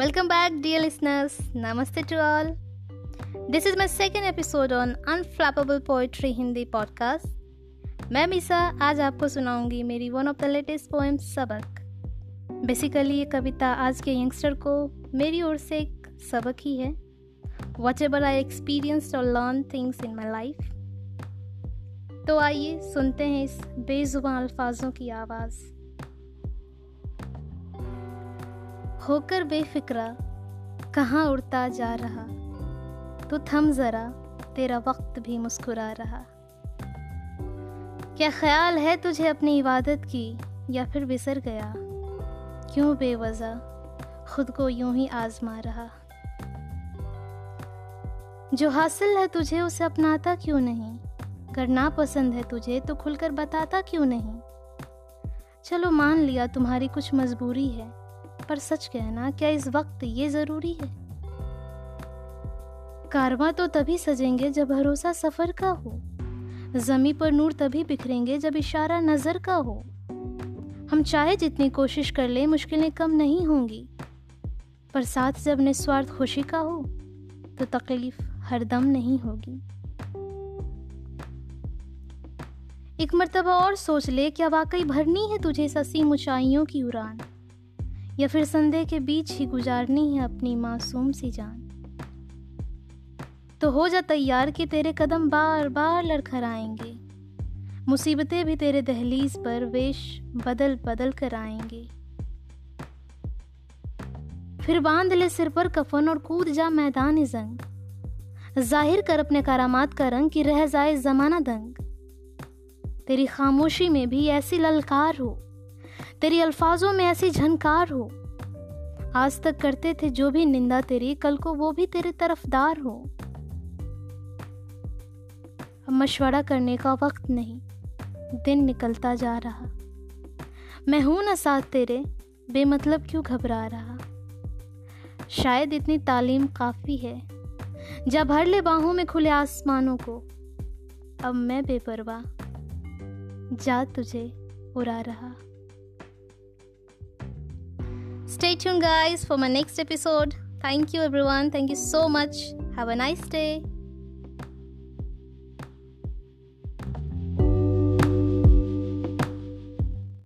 Welcome back, dear listeners. Namaste to all. This is my second episode on Unflappable Poetry Hindi podcast. मैं मिसा आज आपको सुनाऊँगी मेरी one of the latest poem सबक basically ये कविता आज के यंगस्टर को मेरी ओर से एक सबक ही है वट एवर आई एक्सपीरियंस और learn things in my life तो आइए सुनते हैं इस बेजुबान अल्फाजों की आवाज़ होकर बेफिक्रा, कहाँ उड़ता जा रहा? तो थम ज़रा, तेरा वक्त भी मुस्कुरा रहा। क्या ख्याल है तुझे अपनी इबादत की, या फिर बिसर गया? क्यों बेवजह, खुद को यूँ ही आजमा रहा? जो हासिल है तुझे उसे अपनाता क्यों नहीं? करना पसंद है तुझे तो खुलकर बताता क्यों नहीं? चलो मान लिया तुम्हारी कुछ मजबूरी है। पर सच कहना, क्या इस वक्त ये ज़रूरी है? कारवा तो तभी सजेंगे जब भरोसा सफ़र का हो। जमी पर नूर तभी बिखरेंगे जब इशारा नज़र का हो। हम चाहे जितनी कोशिश कर ले, मुश्किलें कम नहीं होंगी। पर साथ जब निस्वार्थ खुशी का हो तो तकलीफ़ हरदम नहीं होगी। एक मरतबा और सोच ले, क्या वाकई भरनी है तुझे ससी ऊंचाइयों की उड़ान? या फिर संदेह के बीच ही गुजारनी है अपनी मासूम सी जान। तो हो जा तैयार कि तेरे कदम बार बार लड़खड़ाएँगे मुसीबतें भी तेरे दहलीज पर वेश बदल बदल कर आएँगे। फिर बाँध ले सिर पर कफन और कूद जा मैदान जंग। ज़ाहिर कर अपने करामात का रंग कि रह जाए जमाना दंग। तेरी खामोशी में भी ऐसी ललकार हो। तेरी अल्फाजों में ऐसी झनकार हो। आज तक करते थे जो भी निंदा तेरी, कल को वो भी तेरे तरफदार हो। अब मशवरा करने का वक्त नहीं। दिन निकलता जा रहा। मैं हूँ ना साथ तेरे, बेमतलब क्यों घबरा रहा? शायद इतनी तालीम काफ़ी है, जब भर ले बाहों में खुले आसमानों को। अब मैं बेपरवाह, जा तुझे उड़ा रहा। Stay tuned, guys, for my next episode. Thank you, everyone. Thank you so much. Have a nice day.